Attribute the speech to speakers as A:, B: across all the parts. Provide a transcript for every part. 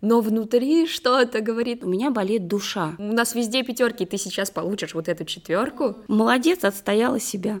A: но внутри что-то говорит,
B: у меня болит душа.
A: У нас везде пятерки, ты сейчас получишь вот эту четверку.
B: Молодец, отстояла себя.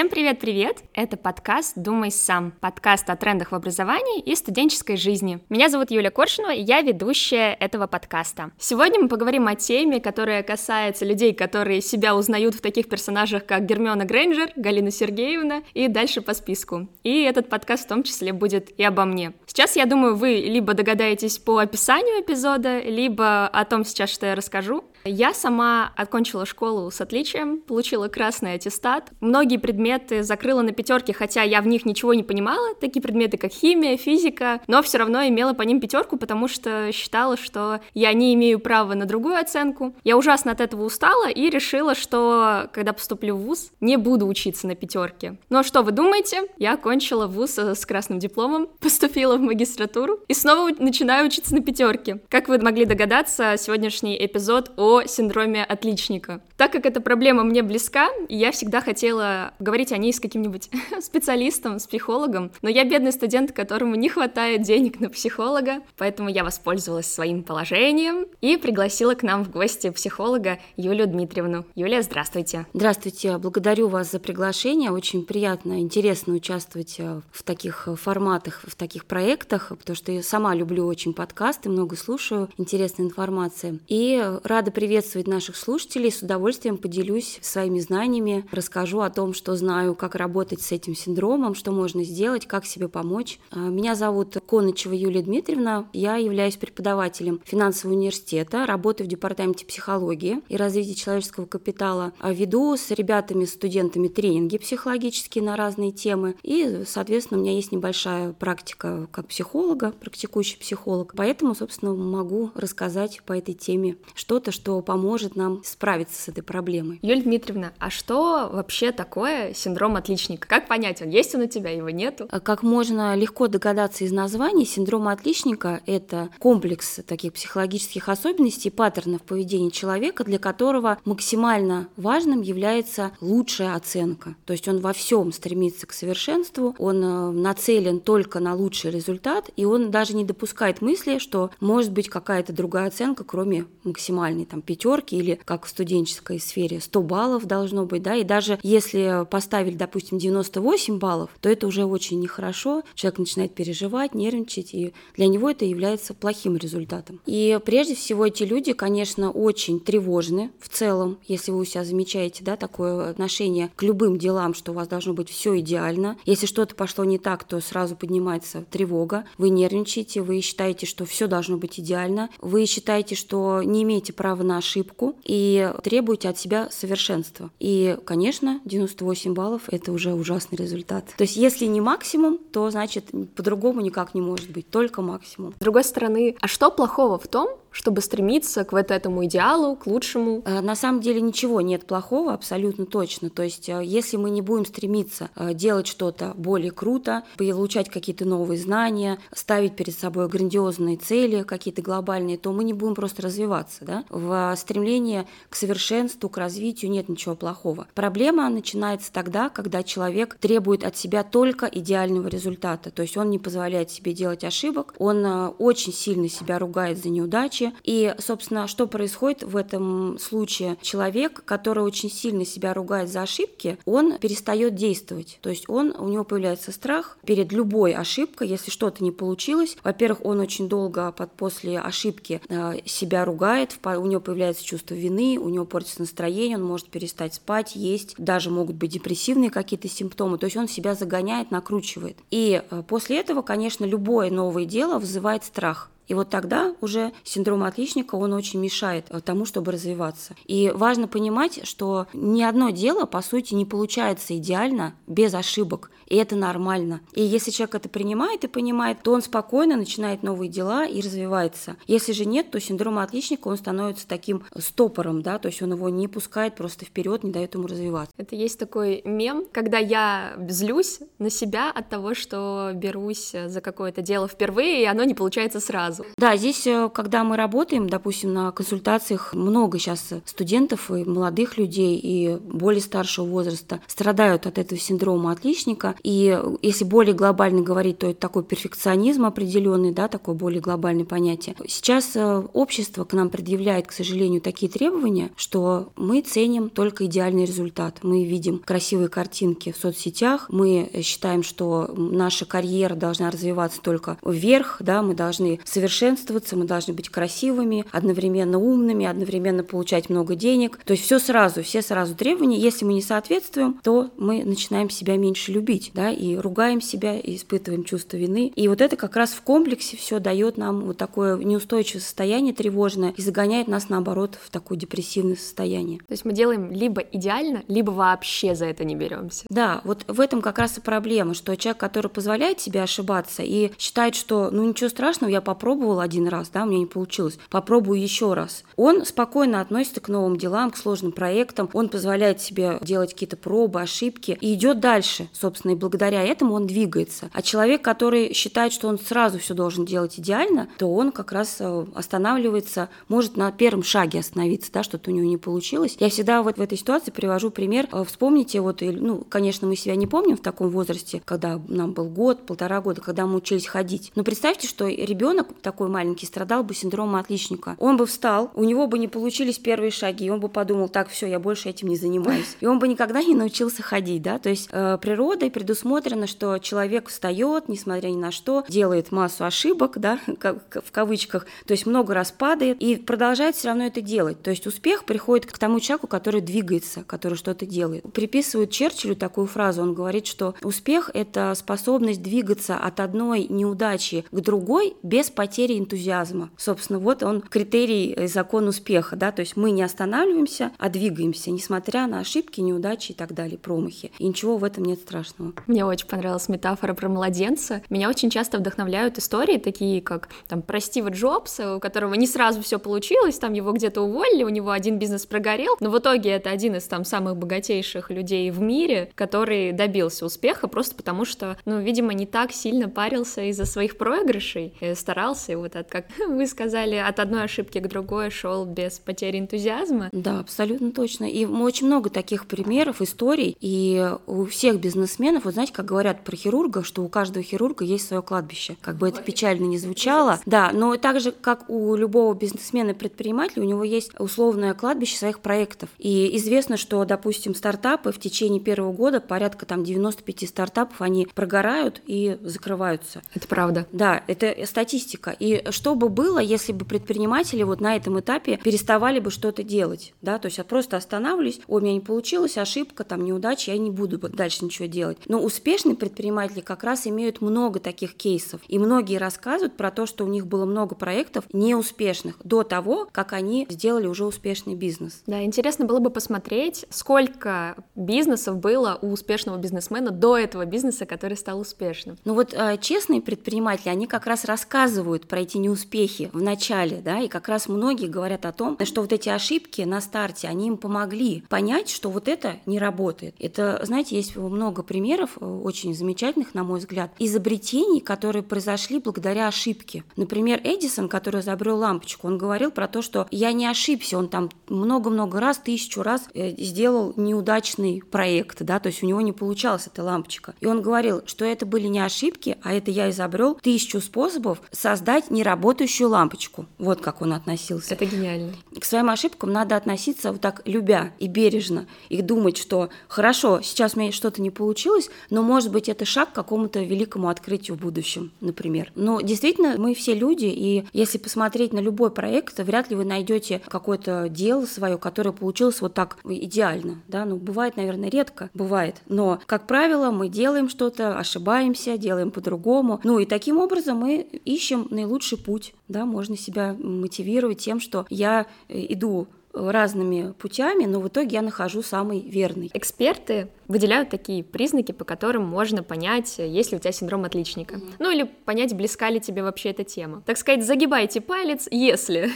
A: Всем привет-привет! Это подкаст «Думай сам», подкаст о трендах в образовании и студенческой жизни. Меня зовут Юля Коршунова, и я ведущая этого подкаста. Сегодня мы поговорим о теме, которая касается людей, которые себя узнают в таких персонажах, как Гермиона Грейнджер, Галина Сергеевна и дальше по списку. И этот подкаст в том числе будет и обо мне. Сейчас, я думаю, вы либо догадаетесь по описанию эпизода, либо о том сейчас, что я расскажу. Я сама окончила школу с отличием, получила красный аттестат. Многие предметы закрыла на пятерке, хотя я в них ничего не понимала, такие предметы, как химия, физика, но все равно имела по ним пятерку, потому что считала, что я не имею права на другую оценку. Я ужасно от этого устала и решила, что когда поступлю в ВУЗ, не буду учиться на пятерке. А что вы думаете? Я окончила ВУЗ с красным дипломом, поступила в магистратуру и снова начинаю учиться на пятерке. Как вы могли догадаться, сегодняшний эпизод о синдроме отличника. Так как эта проблема мне близка, я всегда хотела говорить о ней с каким-нибудь специалистом, с психологом, но я бедный студент, которому не хватает денег на психолога, поэтому я воспользовалась своим положением и пригласила к нам в гости психолога Юлию Дмитриевну. Юлия, здравствуйте.
B: Здравствуйте, благодарю вас за приглашение, очень приятно, интересно участвовать э, в таких э, форматах, в таких проектах, потому что я сама люблю очень подкасты, много слушаю интересной информации, и рада приветствовать наших слушателей. С удовольствием поделюсь своими знаниями, расскажу о том, что знаю, как работать с этим синдромом, что можно сделать, как себе помочь. А, меня зовут Конычева Юлия Дмитриевна. Я являюсь преподавателем финансового университета, работаю в департаменте психологии и развития человеческого капитала. А веду с ребятами, студентами тренинги психологические на разные темы. И, соответственно, у меня есть небольшая практика как психолога, практикующий психолог. Поэтому, собственно, могу рассказать по этой теме что-то, что что поможет нам справиться с этой проблемой.
A: Юлия Дмитриевна, а что вообще такое синдром отличника? Как понять, он есть он у тебя, его нету?
B: А как можно легко догадаться из названия, синдром отличника – это комплекс таких психологических особенностей, паттернов поведения человека, для которого максимально важным является лучшая оценка. То есть он во всем стремится к совершенству, он э, нацелен только на лучший результат, и он даже не допускает мысли, что может быть какая-то другая оценка, кроме максимальной там, там пятерки или как в студенческой сфере 100 баллов должно быть, да, и даже если поставили, допустим, 98 баллов, то это уже очень нехорошо, человек начинает переживать, нервничать, и для него это является плохим результатом. И прежде всего эти люди, конечно, очень тревожны в целом, если вы у себя замечаете, да, такое отношение к любым делам, что у вас должно быть все идеально. Если что-то пошло не так, то сразу поднимается тревога, вы нервничаете, вы считаете, что все должно быть идеально, вы считаете, что не имеете права на ошибку и требуете от себя совершенства. И, конечно, 98 баллов – это уже ужасный результат. То есть если не максимум, то значит по-другому никак не может быть, только максимум.
A: С другой стороны, а что плохого в том, чтобы стремиться к вот этому идеалу, к лучшему?
B: Э, на самом деле ничего нет плохого, абсолютно точно. То есть э, если мы не будем стремиться э, делать что-то более круто, получать какие-то новые знания, ставить перед собой грандиозные цели, какие-то глобальные, то мы не будем просто развиваться. Да? В стремлении к совершенству, к развитию нет ничего плохого. Проблема начинается тогда, когда человек требует от себя только идеального результата. То есть он не позволяет себе делать ошибок, он очень сильно себя ругает за неудачи. И, собственно, что происходит в этом случае? Человек, который очень сильно себя ругает за ошибки, он перестает действовать. То есть он, у него появляется страх перед любой ошибкой, если что-то не получилось. Во-первых, он очень долго под, после ошибки э, себя ругает, у него появляется чувство вины, у него портится настроение, он может перестать спать, есть, даже могут быть депрессивные какие-то симптомы. То есть он себя загоняет, накручивает. И э, после этого, конечно, любое новое дело вызывает страх. И вот тогда уже синдром отличника, он очень мешает э, тому, чтобы развиваться. И важно понимать, что ни одно дело, по сути, не получается идеально, без ошибок. И это нормально. И если человек это принимает и понимает, то он спокойно начинает новые дела и развивается. Если же нет, то синдром отличника, он становится таким стопором, да, то есть он его не пускает просто вперед, не дает ему развиваться.
A: Это есть такой мем, когда я злюсь на себя от того, что берусь за какое-то дело впервые, и оно не получается сразу сразу.
B: Да, здесь, э, когда мы работаем, допустим, на консультациях, много сейчас студентов и молодых людей, и более старшего возраста страдают от этого синдрома отличника. И если более глобально говорить, то это такой перфекционизм определенный, да, такое более глобальное понятие. Сейчас э, общество к нам предъявляет, к сожалению, такие требования, что мы ценим только идеальный результат. Мы видим красивые картинки в соцсетях, мы считаем, что наша карьера должна развиваться только вверх, да, мы должны совершенствоваться, мы должны быть красивыми, одновременно умными, одновременно получать много денег. То есть все сразу, все сразу требования. Если мы не соответствуем, то мы начинаем себя меньше любить, да, и ругаем себя, и испытываем чувство вины. И вот это как раз в комплексе все дает нам вот такое неустойчивое состояние тревожное и загоняет нас, наоборот, в такое депрессивное состояние.
A: То есть мы делаем либо идеально, либо вообще за это не беремся.
B: Да, вот в этом как раз и проблема, что человек, который позволяет себе ошибаться и считает, что ну ничего страшного, я попробовал один раз, да, у меня не получилось, попробую еще раз. Он спокойно относится к новым делам, к сложным проектам, он позволяет себе делать какие-то пробы, ошибки и идет дальше, собственно, и благодаря этому он двигается. А человек, который считает, что он сразу все должен делать идеально, то он как раз э, останавливается, может на первом шаге остановиться, да, что-то у него не получилось. Я всегда вот в этой ситуации привожу пример. Э, вспомните, вот, ну, конечно, мы себя не помним в таком возрасте, когда нам был год, полтора года, когда мы учились ходить. Но представьте, что ребенок такой маленький страдал бы синдромом отличника. Он бы встал, у него бы не получились первые шаги, и он бы подумал, так, все, я больше этим не занимаюсь. И он бы никогда не научился ходить, да, то есть э, природой предусмотрено, что человек встает, несмотря ни на что, делает массу ошибок, да, в кавычках, то есть много раз падает и продолжает все равно это делать. То есть успех приходит к тому человеку, который двигается, который что-то делает. Приписывают Черчиллю такую фразу, он говорит, что успех – это способность двигаться от одной неудачи к другой без потери энтузиазма. Собственно, вот он критерий, э, закон успеха, да, то есть мы не останавливаемся, а двигаемся, несмотря на ошибки, неудачи и так далее, промахи. И ничего в этом нет страшного.
A: Мне очень понравилась метафора про младенца. Меня очень часто вдохновляют истории такие, как там про Стива Джобса, у которого не сразу все получилось, там его где-то уволили, у него один бизнес прогорел, но в итоге это один из там самых богатейших людей в мире, который добился успеха просто потому, что, ну, видимо, не так сильно парился из-за своих проигрышей, и старался, и вот от, как вы сказали, от одной ошибки к другой шел без потери энтузиазма.
B: Да, абсолютно точно. И очень много таких примеров, историй, и у всех бизнесменов, вот знаете, как говорят про хирурга, что у каждого хирурга есть свое кладбище. Как бы это печально не звучало, да, но так же, как у любого бизнесмена и предпринимателя, у него есть условное кладбище своих проектов. И известно, что, допустим, стартапы в течение первого года порядка там 95 стартапов, они прогорают и закрываются.
A: Это правда.
B: Да, это статистика. И что бы было, если бы предприниматели вот на этом этапе переставали бы что-то делать, да, то есть я просто останавливаюсь, ой, у меня не получилось, ошибка, там, неудача, я не буду дальше ничего делать. Но успешные предприниматели как раз имеют много таких кейсов, и многие рассказывают про то, что у них было много проектов неуспешных до того, как они сделали уже успешный бизнес.
A: Да, интересно было бы посмотреть, сколько бизнесов было у успешного бизнесмена до этого бизнеса, который стал успешным.
B: Ну вот э, честные предприниматели, они как раз рассказывают про эти неуспехи в начале, да, и как раз многие говорят о том, что вот эти ошибки на старте, они им помогли понять, что вот это не работает. Это, знаете, есть много примеров, э, очень замечательных, на мой взгляд, изобретений, которые произошли благодаря ошибке. Например, Эдисон, который изобрел лампочку, он говорил про то, что я не ошибся, он там много-много раз, тысячу раз э, сделал неудачный проект, да, то есть у него не получалась эта лампочка. И он говорил, что это были не ошибки, а это я изобрел тысячу способов создать неработающую лампочку. Вот как он относился.
A: Это гениально.
B: К своим ошибкам надо относиться вот так любя и бережно, и думать, что хорошо, сейчас у меня что-то не получилось, но может быть это шаг к какому-то великому открытию в будущем, например. Но действительно, мы все люди, и если посмотреть на любой проект, вряд ли вы найдете какое-то дело свое, которое получилось вот так идеально. Да? Ну, бывает, наверное, редко, бывает. Но, как правило, мы делаем что-то, ошибаемся, делаем по-другому. Ну и таким образом мы ищем наилучший путь. Да? Можно себя мотивировать тем, что я э, иду разными путями, но в итоге я нахожу самый верный.
A: Эксперты выделяют такие признаки, по которым можно понять, есть ли у тебя синдром отличника. Mm-hmm. Ну или понять, близка ли тебе вообще эта тема. Так сказать, загибайте палец, если...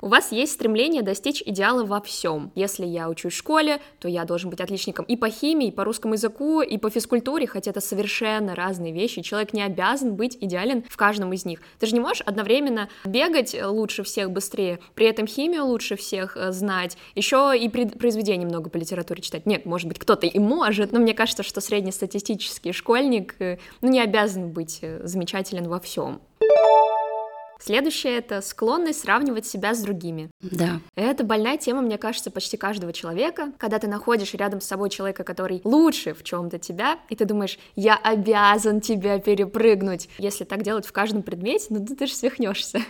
A: У вас есть стремление достичь идеала во всем. Если я учусь в школе, то я должен быть отличником и по химии, и по русскому языку, и по физкультуре, хотя это совершенно разные вещи. Человек не обязан быть идеален в каждом из них. Ты же не можешь одновременно бегать лучше всех быстрее, при этом химию лучше всех э, знать, еще и произведения много по литературе читать. Нет, может быть, кто-то и может, но мне кажется, что среднестатистический школьник э, ну, не обязан быть э, замечателен во всем. Следующее — это склонность сравнивать себя с другими.
B: Да.
A: Это больная тема, мне кажется, почти каждого человека. Когда ты находишь рядом с собой человека, который лучше в чем то тебя, и ты думаешь, я обязан тебя перепрыгнуть. Если так делать в каждом предмете, ну ты же свихнешься.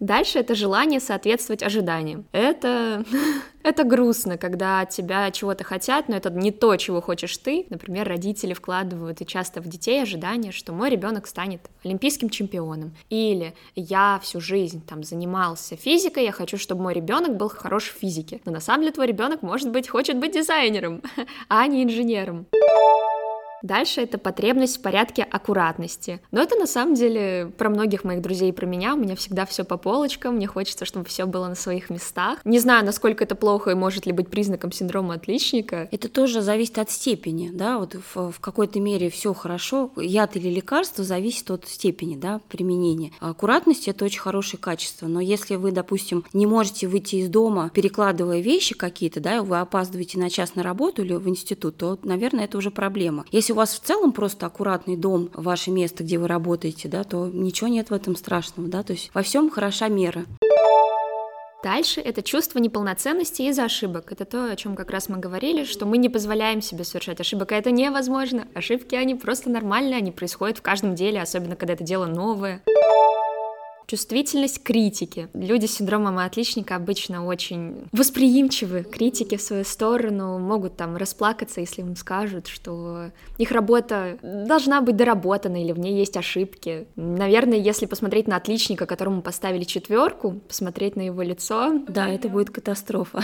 A: Дальше это желание соответствовать ожиданиям. Это, это грустно, когда от тебя чего-то хотят, но это не то, чего хочешь ты. Например, родители вкладывают и часто в детей ожидание, что мой ребенок станет олимпийским чемпионом. Или я всю жизнь там занимался физикой, я хочу, чтобы мой ребенок был хорош в физике. Но на самом деле твой ребенок, может быть, хочет быть дизайнером, а не инженером. Дальше это потребность в порядке аккуратности. Но это на самом деле про многих моих друзей и про меня. У меня всегда все по полочкам, мне хочется, чтобы все было на своих местах. Не знаю, насколько это плохо и может ли быть признаком синдрома отличника.
B: Это тоже зависит от степени, да, вот в, в какой-то мере все хорошо. Яд или лекарство зависит от степени, да, применения. А аккуратность это очень хорошее качество, но если вы, допустим, не можете выйти из дома, перекладывая вещи какие-то, да, вы опаздываете на час на работу или в институт, то, наверное, это уже проблема. Если у вас в целом просто аккуратный дом, ваше место, где вы работаете, да, то ничего нет в этом страшного, да, то есть во всем хороша мера.
A: Дальше это чувство неполноценности из-за ошибок. Это то, о чем как раз мы говорили, что мы не позволяем себе совершать ошибок, а это невозможно. Ошибки, они просто нормальные, они происходят в каждом деле, особенно когда это дело новое. Чувствительность критики. Люди с синдромом отличника обычно очень восприимчивы к критике в свою сторону, могут там расплакаться, если им скажут, что их работа должна быть доработана или в ней есть ошибки. Наверное, если посмотреть на отличника, которому поставили четверку, посмотреть на его лицо...
B: Да, это будет катастрофа.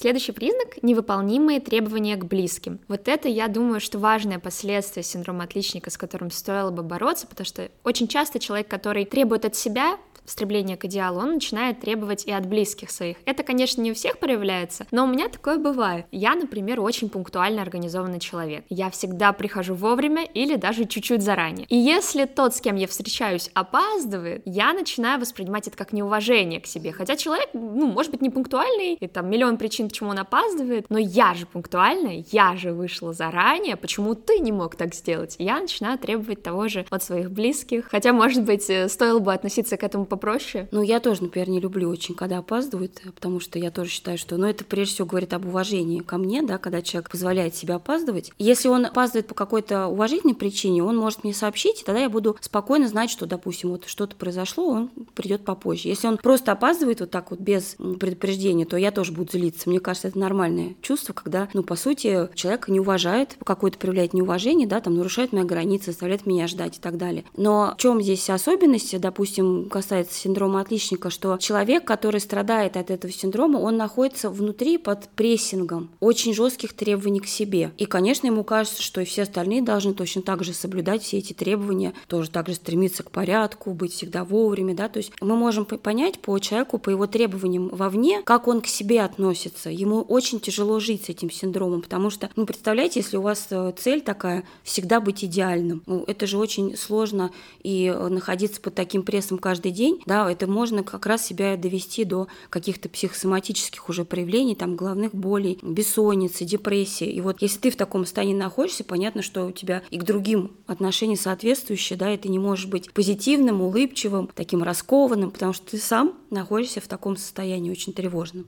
A: Следующий признак — невыполнимые требования к близким. Вот это, я думаю, что важное последствие синдрома отличника, с которым стоило бы бороться, потому что очень часто человек, который требует от себя стремление к идеалу, он начинает требовать и от близких своих. Это, конечно, не у всех проявляется, но у меня такое бывает. Я, например, очень пунктуально организованный человек. Я всегда прихожу вовремя или даже чуть-чуть заранее. И если тот, с кем я встречаюсь, опаздывает, я начинаю воспринимать это как неуважение к себе. Хотя человек, ну, может быть, не пунктуальный, и там миллион причин, почему он опаздывает, но я же пунктуальная, я же вышла заранее, почему ты не мог так сделать? Я начинаю требовать того же от своих близких. Хотя, может быть, э, стоило бы относиться к этому попроще.
B: Ну, я тоже, например, не люблю очень, когда опаздывают, потому что я тоже считаю, что, ну, это прежде всего говорит об уважении ко мне, да, когда человек позволяет себе опаздывать. Если он опаздывает по какой-то уважительной причине, он может мне сообщить, и тогда я буду спокойно знать, что, допустим, вот что-то произошло, он придет попозже. Если он просто опаздывает вот так вот без предупреждения, то я тоже буду злиться. Мне кажется, это нормальное чувство, когда, ну, по сути, человек не уважает, какое-то проявляет неуважение, да, там нарушает мои границы, заставляет меня ждать и так далее. Но в чем здесь особенность, допустим, касается касается синдрома отличника, что человек, который страдает от этого синдрома, он находится внутри под прессингом очень жестких требований к себе. И, конечно, ему кажется, что и все остальные должны точно так же соблюдать все эти требования, тоже так же стремиться к порядку, быть всегда вовремя, да, то есть мы можем понять по человеку, по его требованиям вовне, как он к себе относится. Ему очень тяжело жить с этим синдромом, потому что, ну, представляете, если у вас э, цель такая, всегда быть идеальным, ну, это же очень сложно и э, находиться под таким прессом каждый день, день, да, это можно как раз себя довести до каких-то психосоматических уже проявлений, там, головных болей, бессонницы, депрессии. И вот если ты в таком состоянии находишься, понятно, что у тебя и к другим отношения соответствующие, да, и ты не можешь быть позитивным, улыбчивым, таким раскованным, потому что ты сам находишься в таком состоянии очень тревожном.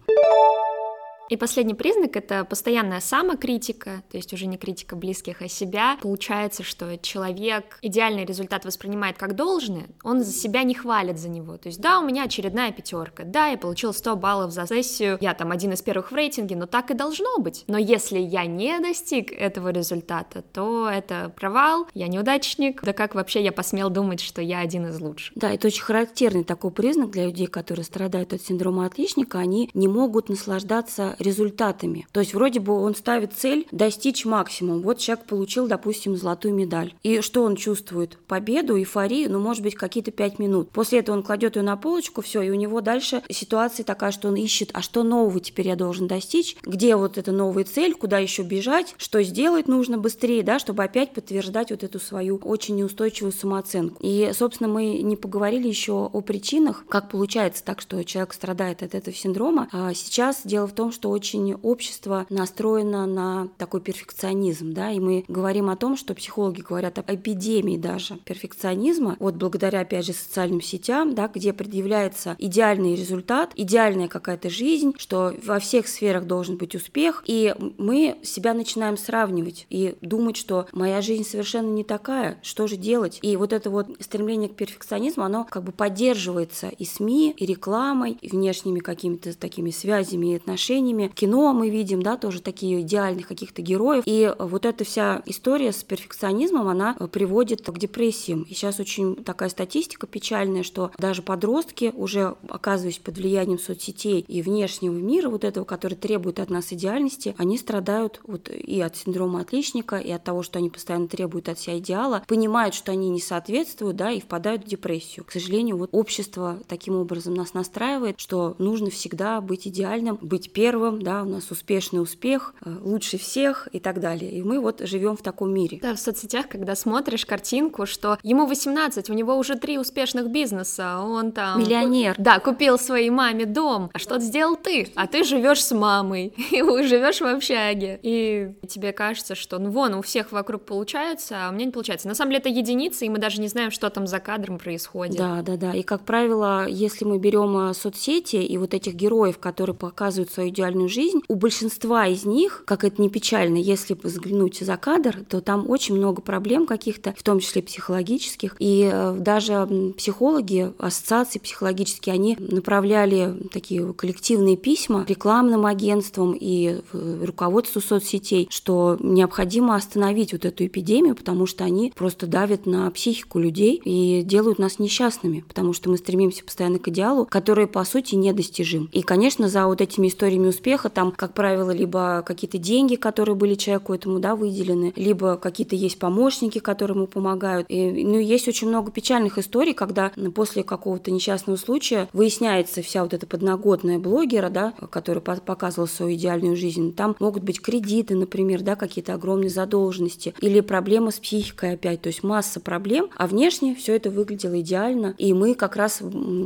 A: И последний признак — это постоянная самокритика, то есть уже не критика близких, а себя. Получается, что человек идеальный результат воспринимает как должное, он за себя не хвалит за него. То есть да, у меня очередная пятерка, да, я получил 100 баллов за сессию, я там один из первых в рейтинге, но так и должно быть. Но если я не достиг этого результата, то это провал, я неудачник, да как вообще я посмел думать, что я один из лучших.
B: Да, это очень характерный такой признак для людей, которые страдают от синдрома отличника, они не могут наслаждаться результатами. То есть вроде бы он ставит цель достичь максимум. Вот человек получил, допустим, золотую медаль. И что он чувствует? Победу, эйфорию, ну, может быть, какие-то пять минут. После этого он кладет ее на полочку, все, и у него дальше ситуация такая, что он ищет, а что нового теперь я должен достичь, где вот эта новая цель, куда еще бежать, что сделать нужно быстрее, да, чтобы опять подтверждать вот эту свою очень неустойчивую самооценку. И, собственно, мы не поговорили еще о причинах, как получается так, что человек страдает от этого синдрома. А сейчас дело в том, что очень общество настроено на такой перфекционизм, да, и мы говорим о том, что психологи говорят об эпидемии даже перфекционизма, вот благодаря, опять же, социальным сетям, да, где предъявляется идеальный результат, идеальная какая-то жизнь, что во всех сферах должен быть успех, и мы себя начинаем сравнивать и думать, что моя жизнь совершенно не такая, что же делать? И вот это вот стремление к перфекционизму, оно как бы поддерживается и СМИ, и рекламой, и внешними какими-то такими связями и отношениями. Кино мы видим, да, тоже такие идеальных каких-то героев. И вот эта вся история с перфекционизмом, она приводит к депрессиям. И сейчас очень такая статистика печальная, что даже подростки, уже оказываясь под влиянием соцсетей и внешнего мира, вот этого, который требует от нас идеальности, они страдают вот и от синдрома отличника, и от того, что они постоянно требуют от себя идеала, понимают, что они не соответствуют, да, и впадают в депрессию. К сожалению, вот общество таким образом нас настраивает, что нужно всегда быть идеальным, быть первым, да, у нас успешный успех, э, лучше всех и так далее. И мы вот живем в таком мире.
A: Да, в соцсетях, когда смотришь картинку, что ему 18, у него уже три успешных бизнеса, он там...
B: Миллионер.
A: Да, купил своей маме дом. А что сделал ты? А ты живешь с мамой, и живешь в общаге. И тебе кажется, что ну вон, у всех вокруг получается, а у меня не получается. На самом деле это единицы, и мы даже не знаем, что там за кадром происходит.
B: Да, да, да. И, как правило, если мы берем э, соцсети и вот этих героев, которые показывают свою идеальную жизнь, у большинства из них, как это не печально, если взглянуть за кадр, то там очень много проблем каких-то, в том числе психологических. И э, даже психологи, ассоциации психологические, они направляли такие коллективные письма рекламным агентствам и руководству соцсетей, что необходимо остановить вот эту эпидемию, потому что они просто давят на психику людей и делают нас несчастными, потому что мы стремимся постоянно к идеалу, который, по сути, недостижим. И, конечно, за вот этими историями успеха там, как правило, либо какие-то деньги, которые были человеку этому да, выделены, либо какие-то есть помощники, которые ему помогают. И, ну, есть очень много печальных историй, когда после какого-то несчастного случая выясняется вся вот эта подноготная блогера, да, который показывал свою идеальную жизнь. Там могут быть кредиты, например, да, какие-то огромные задолженности, или проблемы с психикой опять, то есть масса проблем, а внешне все это выглядело идеально, и мы как раз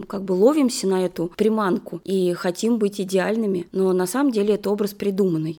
B: как бы ловимся на эту приманку и хотим быть идеальными, но на самом деле это образ придуманный.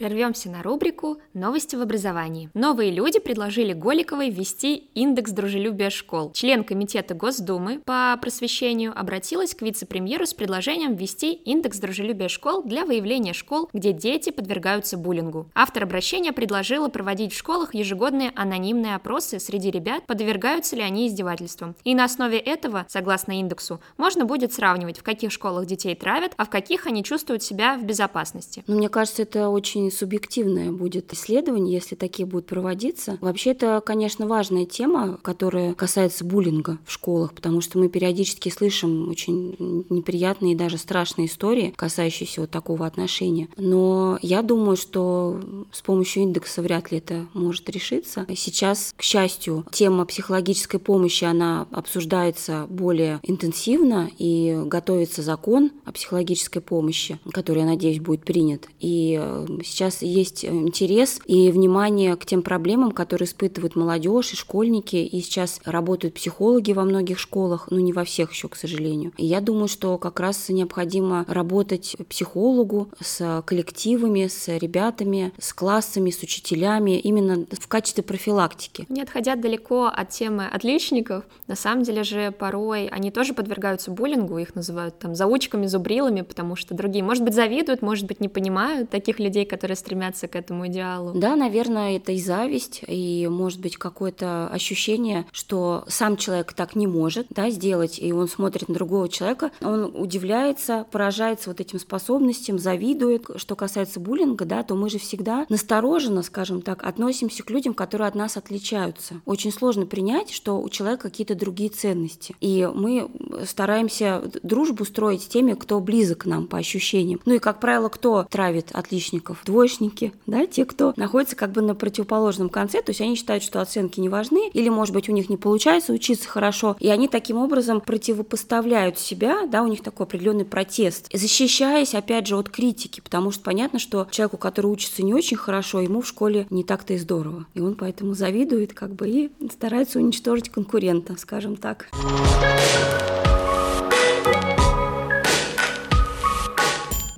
A: Прервемся на рубрику «Новости в образовании». Новые люди предложили Голиковой ввести индекс дружелюбия школ. Член Комитета Госдумы по просвещению обратилась к вице-премьеру с предложением ввести индекс дружелюбия школ для выявления школ, где дети подвергаются буллингу. Автор обращения предложила проводить в школах ежегодные анонимные опросы среди ребят, подвергаются ли они издевательствам. И на основе этого, согласно индексу, можно будет сравнивать, в каких школах детей травят, а в каких они чувствуют себя в безопасности.
B: Ну, мне кажется, это очень субъективное будет исследование, если такие будут проводиться. Вообще это, конечно, важная тема, которая касается буллинга в школах, потому что мы периодически слышим очень неприятные и даже страшные истории, касающиеся вот такого отношения. Но я думаю, что с помощью индекса вряд ли это может решиться. Сейчас, к счастью, тема психологической помощи, она обсуждается более интенсивно и готовится закон о психологической помощи, который, я надеюсь, будет принят. И сейчас сейчас есть э, интерес и внимание к тем проблемам, которые испытывают молодежь и школьники, и сейчас работают психологи во многих школах, ну не во всех еще, к сожалению. И я думаю, что как раз необходимо работать психологу с коллективами, с ребятами, с классами, с учителями, именно в качестве профилактики.
A: Не отходя далеко от темы отличников, на самом деле же порой они тоже подвергаются буллингу, их называют там заучками, зубрилами, потому что другие, может быть, завидуют, может быть, не понимают таких людей, которые которые стремятся к этому идеалу.
B: Да, наверное, это и зависть, и может быть какое-то ощущение, что сам человек так не может да, сделать, и он смотрит на другого человека, он удивляется, поражается вот этим способностям, завидует. Что касается буллинга, да, то мы же всегда настороженно, скажем так, относимся к людям, которые от нас отличаются. Очень сложно принять, что у человека какие-то другие ценности. И мы стараемся дружбу строить с теми, кто близок к нам по ощущениям. Ну и, как правило, кто травит отличников? Двоечники, да, те, кто находится как бы на противоположном конце, то есть они считают, что оценки не важны, или, может быть, у них не получается учиться хорошо, и они таким образом противопоставляют себя, да, у них такой определенный протест, защищаясь, опять же, от критики, потому что понятно, что человеку, который учится не очень хорошо, ему в школе не так-то и здорово, и он поэтому завидует, как бы, и старается уничтожить конкурента, скажем так.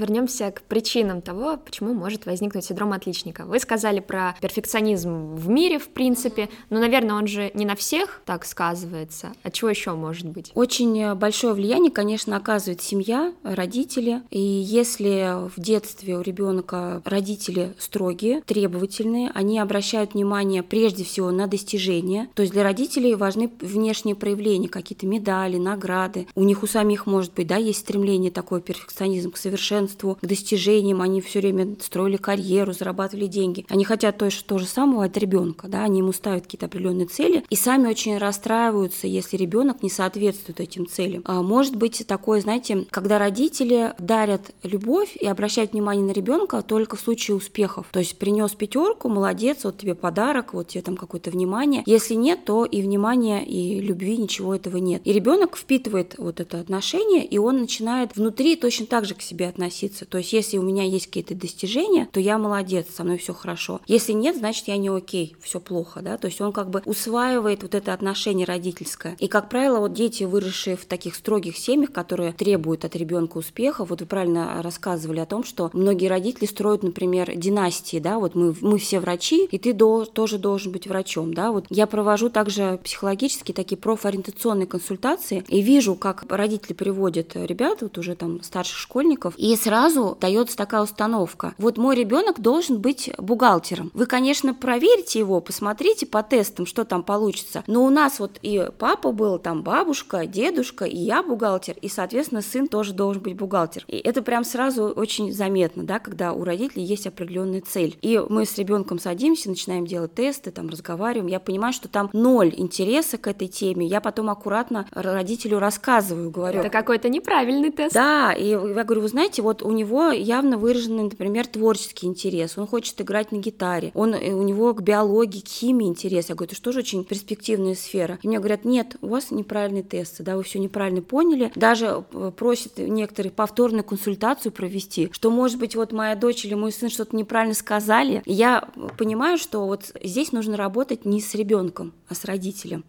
A: Вернемся к причинам того, почему может возникнуть синдром отличника. Вы сказали про перфекционизм в мире, в принципе, но, наверное, он же не на всех так сказывается. А чего еще может быть?
B: Очень большое влияние, конечно, оказывает семья, родители. И если в детстве у ребенка родители строгие, требовательные, они обращают внимание прежде всего на достижения. То есть для родителей важны внешние проявления, какие-то медали, награды. У них у самих, может быть, да, есть стремление такой перфекционизм к совершенству, совершенству, к достижениям, они все время строили карьеру, зарабатывали деньги. Они хотят то, то же самого от ребенка, да, они ему ставят какие-то определенные цели и сами очень расстраиваются, если ребенок не соответствует этим целям. А может быть такое, знаете, когда родители дарят любовь и обращают внимание на ребенка только в случае успехов. То есть принес пятерку, молодец, вот тебе подарок, вот тебе там какое-то внимание. Если нет, то и внимания, и любви ничего этого нет. И ребенок впитывает вот это отношение, и он начинает внутри точно так же к себе относиться относиться. То есть, если у меня есть какие-то достижения, то я молодец, со мной все хорошо. Если нет, значит, я не окей, все плохо, да. То есть он как бы усваивает вот это отношение родительское. И, как правило, вот дети, выросшие в таких строгих семьях, которые требуют от ребенка успеха, вот вы правильно рассказывали о том, что многие родители строят, например, династии, да, вот мы, мы все врачи, и ты до, тоже должен быть врачом, да. Вот я провожу также психологические такие профориентационные консультации и вижу, как родители приводят ребят, вот уже там старших школьников, и сразу дается такая установка. Вот мой ребенок должен быть бухгалтером. Вы, конечно, проверьте его, посмотрите по тестам, что там получится. Но у нас вот и папа был, там бабушка, дедушка, и я бухгалтер, и, соответственно, сын тоже должен быть бухгалтер. И это прям сразу очень заметно, да, когда у родителей есть определенная цель. И мы с ребенком садимся, начинаем делать тесты, там разговариваем. Я понимаю, что там ноль интереса к этой теме. Я потом аккуратно родителю рассказываю, говорю.
A: Это какой-то неправильный тест.
B: Да, и я говорю, вы знаете, вот у него явно выраженный, например, творческий интерес. Он хочет играть на гитаре. Он, э, у него к биологии, к химии интерес. Я говорю, это же очень перспективная сфера. И мне говорят, нет, у вас неправильный тест, да, вы все неправильно поняли. Даже э, просят некоторые повторную консультацию провести, что, может быть, вот моя дочь или мой сын что-то неправильно сказали. Я понимаю, что вот здесь нужно работать не с ребенком, а с родителем.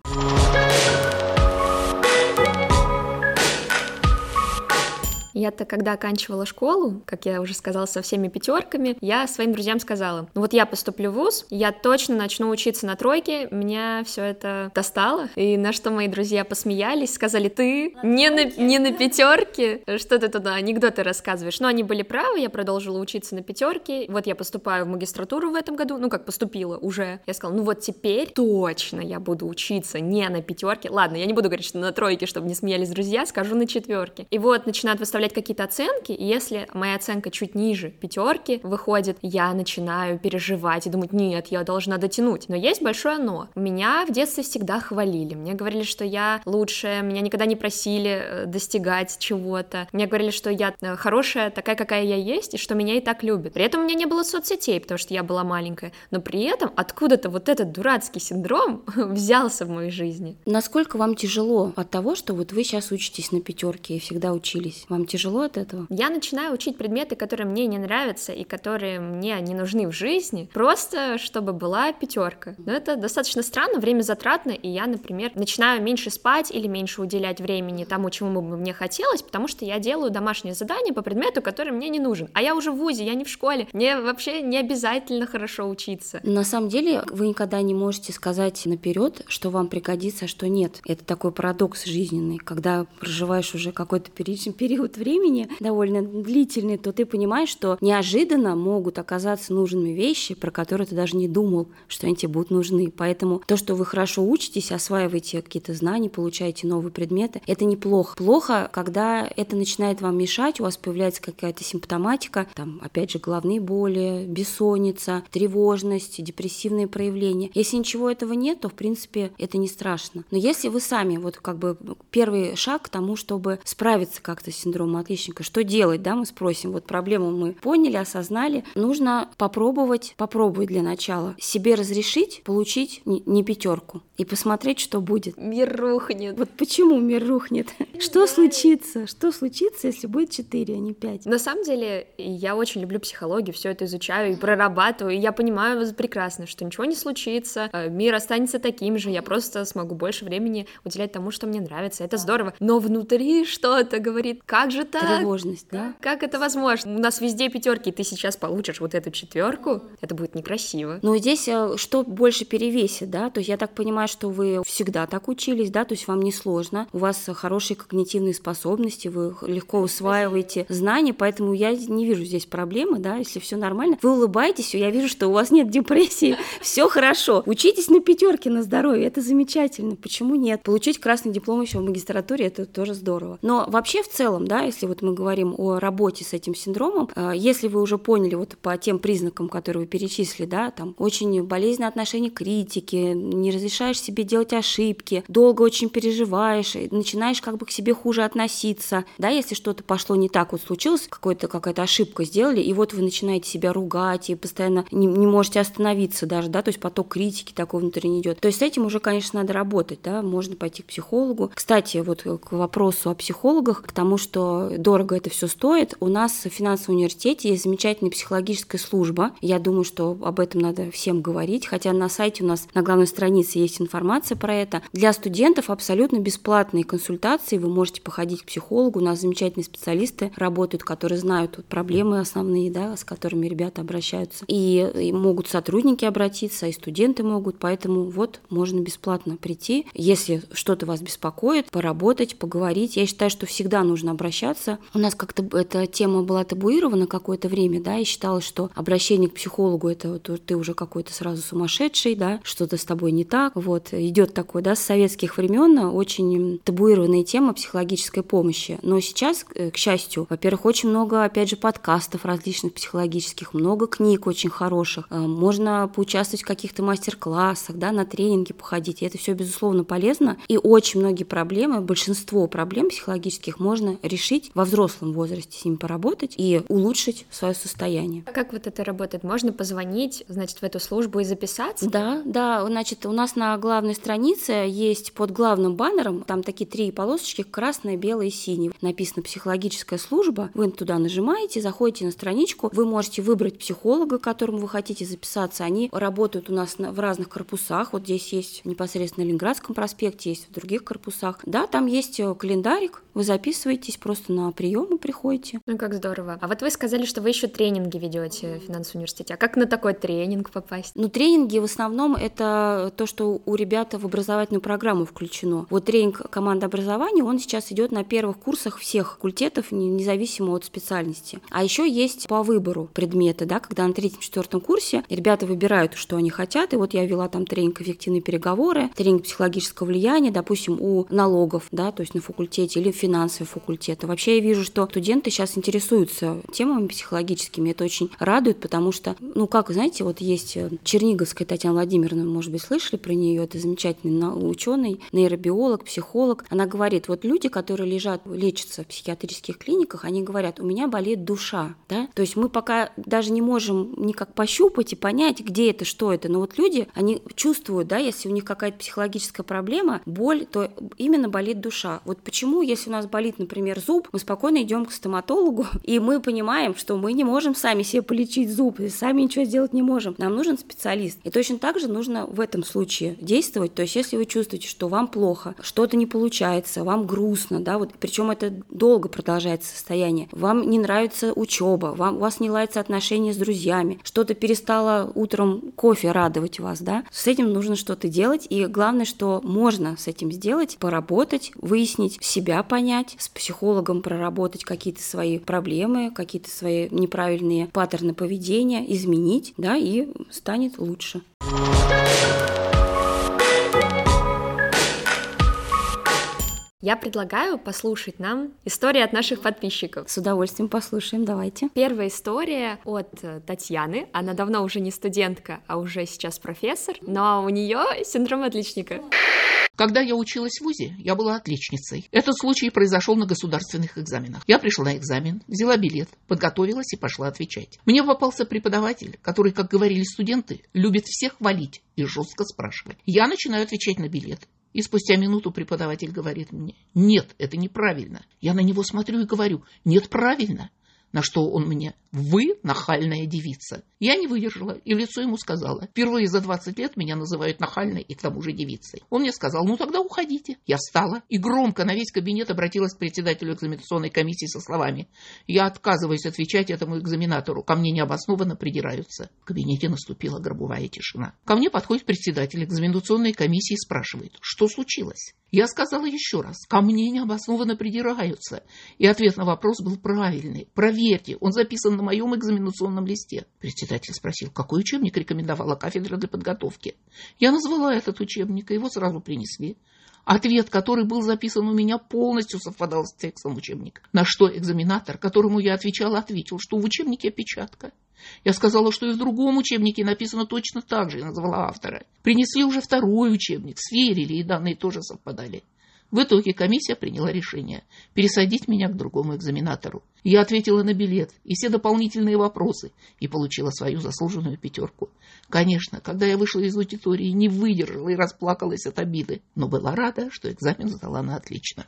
A: Я-то, когда оканчивала школу, как я уже сказала, со всеми пятерками, я своим друзьям сказала, ну вот я поступлю в ВУЗ, я точно начну учиться на тройке, меня все это достало. И на что мои друзья посмеялись, сказали, ты не на, не на пятерке, что ты туда анекдоты рассказываешь. Но они были правы, я продолжила учиться на пятерке. Вот я поступаю в магистратуру в этом году, ну как поступила уже. Я сказала, ну вот теперь точно я буду учиться не на пятерке. Ладно, я не буду говорить, что на тройке, чтобы не смеялись друзья, скажу на четверке. И вот начинают выставлять выставлять какие-то оценки, и если моя оценка чуть ниже пятерки выходит, я начинаю переживать и думать, нет, я должна дотянуть. Но есть большое но. Меня в детстве всегда хвалили. Мне говорили, что я лучшая, меня никогда не просили э, достигать чего-то. Мне говорили, что я э, хорошая, такая, какая я есть, и что меня и так любят. При этом у меня не было соцсетей, потому что я была маленькая. Но при этом откуда-то вот этот дурацкий синдром взялся в моей жизни.
B: Насколько вам тяжело от того, что вот вы сейчас учитесь на пятерке и всегда учились? Вам тяжело от этого?
A: Я начинаю учить предметы, которые мне не нравятся и которые мне не нужны в жизни, просто чтобы была пятерка. Но это достаточно странно, время затратно, и я, например, начинаю меньше спать или меньше уделять времени тому, чему бы мне хотелось, потому что я делаю домашнее задание по предмету, который мне не нужен. А я уже в ВУЗе, я не в школе, мне вообще не обязательно хорошо учиться.
B: На самом деле вы никогда не можете сказать наперед, что вам пригодится, а что нет. Это такой парадокс жизненный, когда проживаешь уже какой-то период времени, времени довольно длительный, то ты понимаешь, что неожиданно могут оказаться нужными вещи, про которые ты даже не думал, что они тебе будут нужны. Поэтому то, что вы хорошо учитесь, осваиваете какие-то знания, получаете новые предметы, это неплохо. Плохо, когда это начинает вам мешать, у вас появляется какая-то симптоматика, там, опять же, головные боли, бессонница, тревожность, депрессивные проявления. Если ничего этого нет, то, в принципе, это не страшно. Но если вы сами, вот как бы первый шаг к тому, чтобы справиться как-то с синдромом отличника, что делать, да, мы спросим, вот проблему мы поняли, осознали, нужно попробовать, попробовать для начала себе разрешить получить не пятерку и посмотреть, что будет.
A: Мир рухнет.
B: Вот почему мир рухнет? Что случится? Что случится, если будет 4, а не 5?
A: На самом деле, я очень люблю психологию, все это изучаю и прорабатываю, и я понимаю прекрасно, что ничего не случится, э, мир останется таким же, я просто смогу больше времени уделять тому, что мне нравится, это здорово. Но внутри что-то говорит, как же так?
B: Тревожность, да?
A: Как это возможно? У нас везде пятерки, ты сейчас получишь вот эту четверку, это будет некрасиво.
B: Но здесь э, что больше перевесит, да? То есть я так понимаю, что вы всегда так учились, да, то есть вам не сложно, у вас хорошие когнитивные способности, вы легко усваиваете знания, поэтому я не вижу здесь проблемы, да, если все нормально. Вы улыбаетесь, я вижу, что у вас нет депрессии, все хорошо. Учитесь на пятерке на здоровье, это замечательно. Почему нет? Получить красный диплом еще в магистратуре, это тоже здорово. Но вообще в целом, да, если вот мы говорим о работе с этим синдромом, э, если вы уже поняли вот по тем признакам, которые вы перечислили, да, там очень болезненное отношение к критике, не разрешаешь себе делать ошибки, долго очень переживаешь, начинаешь как бы к себе хуже относиться, да, если что-то пошло не так, вот случилось, какой-то какая-то ошибка сделали, и вот вы начинаете себя ругать и постоянно не, не можете остановиться даже, да, то есть поток критики такой внутренний идет. То есть с этим уже, конечно, надо работать, да, можно пойти к психологу. Кстати, вот к вопросу о психологах, к тому, что дорого это все стоит, у нас в финансовом университете есть замечательная психологическая служба. Я думаю, что об этом надо всем говорить, хотя на сайте у нас на главной странице есть информация про это. Для студентов абсолютно бесплатные консультации, вы можете походить к психологу, у нас замечательные специалисты работают, которые знают вот проблемы основные, да, с которыми ребята обращаются, и, и могут сотрудники обратиться, и студенты могут, поэтому вот можно бесплатно прийти, если что-то вас беспокоит, поработать, поговорить. Я считаю, что всегда нужно обращаться. У нас как-то эта тема была табуирована какое-то время, да, и считалось, что обращение к психологу это вот ты уже какой-то сразу сумасшедший, да, что-то с тобой не так. Вот идет такой, да, с советских времен очень табуированная тема психологической помощи. Но сейчас, э, к счастью, во-первых, очень много, опять же, подкастов различных психологических, много книг очень хороших. Э, можно поучаствовать в каких-то мастер-классах, да, на тренинги походить. И это все, безусловно, полезно. И очень многие проблемы, большинство проблем психологических можно решить во взрослом возрасте, с ними поработать и улучшить свое состояние.
A: Как вот это работает? Можно позвонить, значит, в эту службу и записаться?
B: Да, да, значит, у нас на главной странице есть под главным баннером, там такие три полосочки, красная, белая и синяя. Написано «Психологическая служба». Вы туда нажимаете, заходите на страничку, вы можете выбрать психолога, к которому вы хотите записаться. Они работают у нас в разных корпусах. Вот здесь есть непосредственно на Ленинградском проспекте, есть в других корпусах. Да, там есть э, календарик, вы записываетесь, просто на приемы приходите.
A: Ну, как здорово. А вот вы сказали, что вы еще тренинги ведете в финансовом университете. А как на такой тренинг попасть?
B: Ну, тренинги в основном это то, что у ребят в образовательную программу включено. Вот тренинг команды образования, он сейчас идет на первых курсах всех факультетов, независимо от специальности. А еще есть по выбору предметы, да, когда на третьем-четвертом курсе ребята выбирают, что они хотят. И вот я вела там тренинг эффективные переговоры, тренинг психологического влияния, допустим, у налогов, да, то есть на факультете или финансовый факультет. Вообще я вижу, что студенты сейчас интересуются темами психологическими. Это очень радует, потому что, ну как, знаете, вот есть э, Черниговская Татьяна Владимировна, может быть, слышали про нее, это замечательный ученый, нейробиолог, психолог. Она говорит, вот люди, которые лежат, лечатся в психиатрических клиниках, они говорят, у меня болит душа, да, то есть мы пока даже не можем никак пощупать и понять, где это, что это, но вот люди, они чувствуют, да, если у них какая-то психологическая проблема, боль, то именно болит душа. Вот почему, если нас болит, например, зуб, мы спокойно идем к стоматологу, и мы понимаем, что мы не можем сами себе полечить зуб, и сами ничего сделать не можем. Нам нужен специалист. И точно так же нужно в этом случае действовать. То есть, если вы чувствуете, что вам плохо, что-то не получается, вам грустно, да, вот причем это долго продолжается состояние, вам не нравится учеба, вам, у вас не ладятся отношения с друзьями, что-то перестало утром кофе радовать вас, да, с этим нужно что-то делать. И главное, что можно с этим сделать, поработать, выяснить себя, понять, с психологом психологом, проработать какие-то свои проблемы, какие-то свои неправильные паттерны поведения, изменить, да, и станет лучше.
A: Я предлагаю послушать нам истории от наших подписчиков.
B: С удовольствием послушаем, давайте.
A: Первая история от э, Татьяны. Она давно уже не студентка, а уже сейчас профессор, но у нее синдром отличника.
C: Когда я училась в ВУЗе, я была отличницей. Этот случай произошел на государственных экзаменах. Я пришла на экзамен, взяла билет, подготовилась и пошла отвечать. Мне попался преподаватель, который, как говорили студенты, любит всех хвалить и жестко спрашивать. Я начинаю отвечать на билет. И спустя минуту преподаватель говорит мне, нет, это неправильно. Я на него смотрю и говорю, нет, правильно. На что он мне, вы нахальная девица. Я не выдержала и в лицо ему сказала, впервые за 20 лет меня называют нахальной и к тому же девицей. Он мне сказал, ну тогда уходите. Я встала и громко на весь кабинет обратилась к председателю экзаменационной комиссии со словами, я отказываюсь отвечать этому экзаменатору, ко мне необоснованно придираются. В кабинете наступила гробовая тишина. Ко мне подходит председатель экзаменационной комиссии и спрашивает, что случилось? Я сказала еще раз, ко мне необоснованно придираются. И ответ на вопрос был правильный. Проверьте, он записан на моем экзаменационном листе. Председатель спросил, какой учебник рекомендовала кафедра для подготовки. Я назвала этот учебник, и его сразу принесли. Ответ, который был записан у меня, полностью совпадал с текстом учебника. На что экзаменатор, которому я отвечала, ответил, что в учебнике опечатка. Я сказала, что и в другом учебнике написано точно так же, и назвала автора. Принесли уже второй учебник, сверили, и данные тоже совпадали. В итоге комиссия приняла решение пересадить меня к другому экзаменатору. Я ответила на билет и все дополнительные вопросы и получила свою заслуженную пятерку. Конечно, когда я вышла из аудитории, не выдержала и расплакалась от обиды, но была рада, что экзамен сдала на отлично.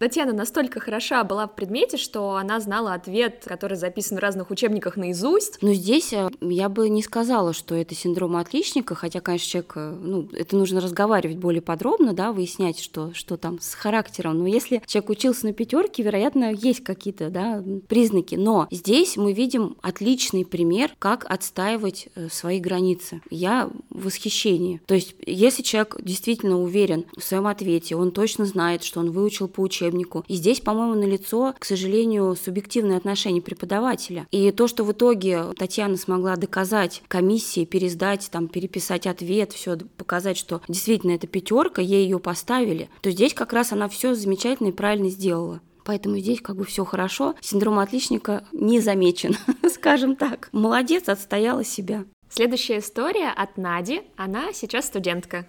A: Татьяна настолько хороша была в предмете, что она знала ответ, который записан в разных учебниках наизусть.
B: Но здесь э, я бы не сказала, что это синдром отличника, хотя, конечно, человек, э, ну, это нужно разговаривать более подробно, да, выяснять, что, что там с характером. Но если человек учился на пятерке, вероятно, есть какие-то, да, признаки. Но здесь мы видим отличный пример, как отстаивать э, свои границы. Я в восхищении. То есть, если человек действительно уверен в своем ответе, он точно знает, что он выучил по учебнику, учебнику. И здесь, по-моему, налицо, к сожалению, субъективное отношение преподавателя. И то, что в итоге Татьяна смогла доказать комиссии, пересдать, там, переписать ответ, все показать, что действительно это пятерка, ей ее поставили, то здесь как раз она все замечательно и правильно сделала. Поэтому здесь как бы все хорошо. Синдром отличника не замечен, скажем так. Молодец, отстояла себя.
A: Следующая история от Нади. Она сейчас студентка.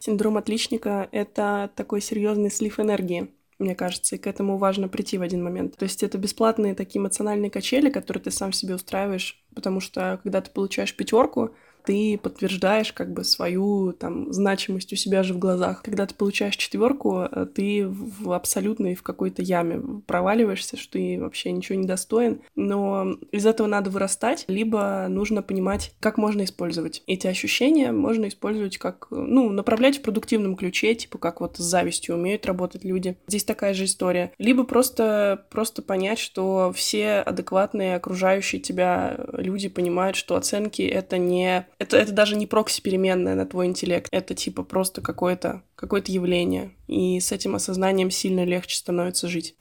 D: Синдром отличника — это такой серьезный слив энергии мне кажется, и к этому важно прийти в один момент. То есть это бесплатные такие эмоциональные качели, которые ты сам себе устраиваешь, потому что когда ты получаешь пятерку, ты подтверждаешь как бы свою там значимость у себя же в глазах. Когда ты получаешь четверку, э, ты в абсолютной в какой-то яме проваливаешься, что ты вообще ничего не достоин. Но из этого надо вырастать, либо нужно понимать, как можно использовать эти ощущения. Можно использовать как, ну, направлять в продуктивном ключе, типа как вот с завистью умеют работать люди. Здесь такая же история. Либо просто, просто понять, что все адекватные окружающие тебя люди понимают, что оценки — это не это, это даже не прокси-переменная на твой интеллект. Это типа просто какое-то какое явление. И с этим осознанием сильно легче становится жить.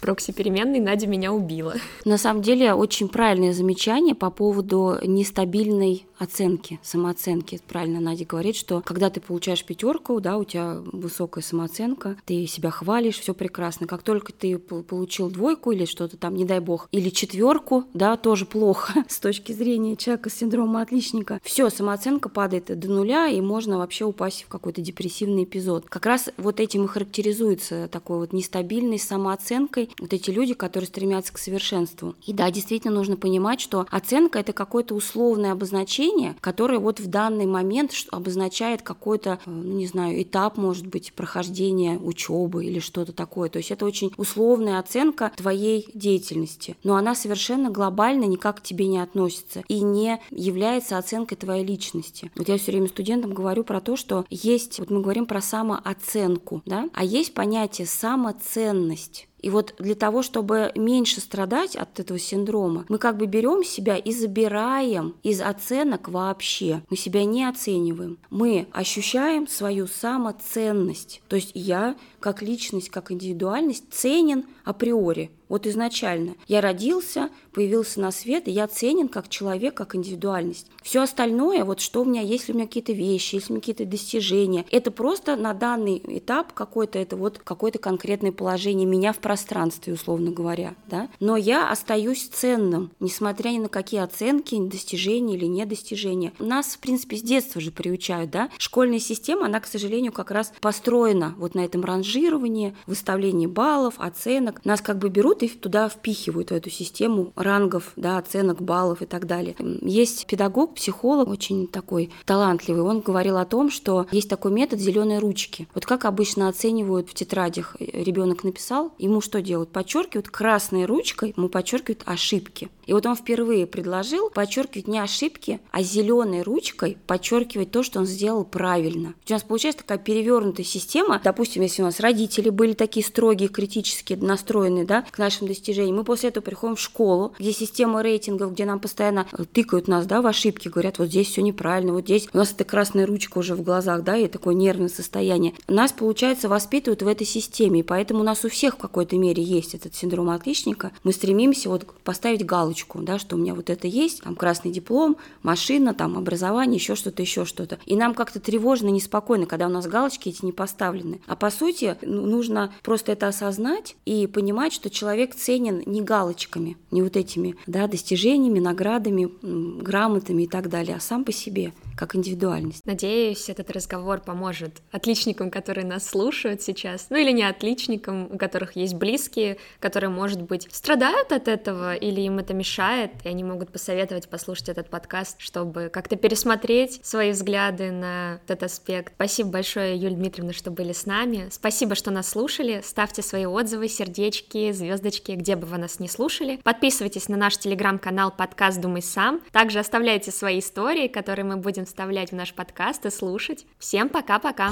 A: Прокси переменной Надя меня убила.
B: На самом деле очень правильное замечание по поводу нестабильной оценки, самооценки. Правильно Надя говорит, что когда ты получаешь пятерку, да, у тебя высокая самооценка, ты себя хвалишь, все прекрасно. Как только ты получил двойку или что-то там, не дай бог, или четверку, да, тоже плохо с точки зрения человека с синдромом отличника. Все, самооценка падает до нуля, и можно вообще упасть в какой-то депрессивный эпизод. Как раз вот этим и характеризуется такой вот нестабильной самооценкой вот эти люди, которые стремятся к совершенству. И да, действительно нужно понимать, что оценка это какое-то условное обозначение значение, которое вот в данный момент обозначает какой-то, э, ну не знаю, этап, может быть, прохождения учебы или что-то такое. То есть это очень условная оценка твоей деятельности, но она совершенно глобально никак к тебе не относится и не является оценкой твоей личности. Вот я все время студентам говорю про то, что есть, вот мы говорим про самооценку, да, а есть понятие самоценность. И вот для того, чтобы меньше страдать от этого синдрома, мы как бы берем себя и забираем из оценок вообще. Мы себя не оцениваем. Мы ощущаем свою самоценность. То есть я как личность, как индивидуальность ценен априори. Вот изначально я родился, появился на свет, и я ценен как человек, как индивидуальность. Все остальное, вот что у меня, есть ли у меня какие-то вещи, есть ли у меня какие-то достижения, это просто на данный этап какое-то, это вот какое-то конкретное положение меня в пространстве, условно говоря, да. Но я остаюсь ценным, несмотря ни на какие оценки, достижения или недостижения. Нас, в принципе, с детства же приучают, да. Школьная система, она, к сожалению, как раз построена вот на этом ранжировании, выставлении баллов, оценок. Нас как бы берут и туда впихивают в эту систему рангов, да, оценок, баллов и так далее. Есть педагог, психолог, очень такой талантливый, он говорил о том, что есть такой метод зеленой ручки. Вот как обычно оценивают в тетрадях, ребенок написал, ему что делают? Подчеркивают красной ручкой, ему подчеркивают ошибки. И вот он впервые предложил подчеркивать не ошибки, а зеленой ручкой подчеркивать то, что он сделал правильно. У нас получается такая перевернутая система. Допустим, если у нас родители были такие строгие, критически настроенные да, к нашим достижениям, мы после этого приходим в школу, где система рейтингов, где нам постоянно тыкают нас да, в ошибки, говорят, вот здесь все неправильно, вот здесь у нас эта красная ручка уже в глазах, да, и такое нервное состояние. Нас, получается, воспитывают в этой системе, и поэтому у нас у всех в какой-то мере есть этот синдром отличника. Мы стремимся вот поставить галочку галочку, да, что у меня вот это есть, там красный диплом, машина, там образование, еще что-то, еще что-то. И нам как-то тревожно, неспокойно, когда у нас галочки эти не поставлены. А по сути, ну, нужно просто это осознать и понимать, что человек ценен не галочками, не вот этими, да, достижениями, наградами, грамотами и так далее, а сам по себе как индивидуальность.
A: Надеюсь, этот разговор поможет отличникам, которые нас слушают сейчас, ну или не отличникам, у которых есть близкие, которые, может быть, страдают от этого, или им это мешает, и они могут посоветовать послушать этот подкаст, чтобы как-то пересмотреть свои взгляды на этот аспект. Спасибо большое, Юлия Дмитриевна, что были с нами. Спасибо, что нас слушали. Ставьте свои отзывы, сердечки, звездочки, где бы вы нас не слушали. Подписывайтесь на наш телеграм-канал подкаст «Думай сам». Также оставляйте свои истории, которые мы будем вставлять в наш подкаст и слушать. Всем пока-пока!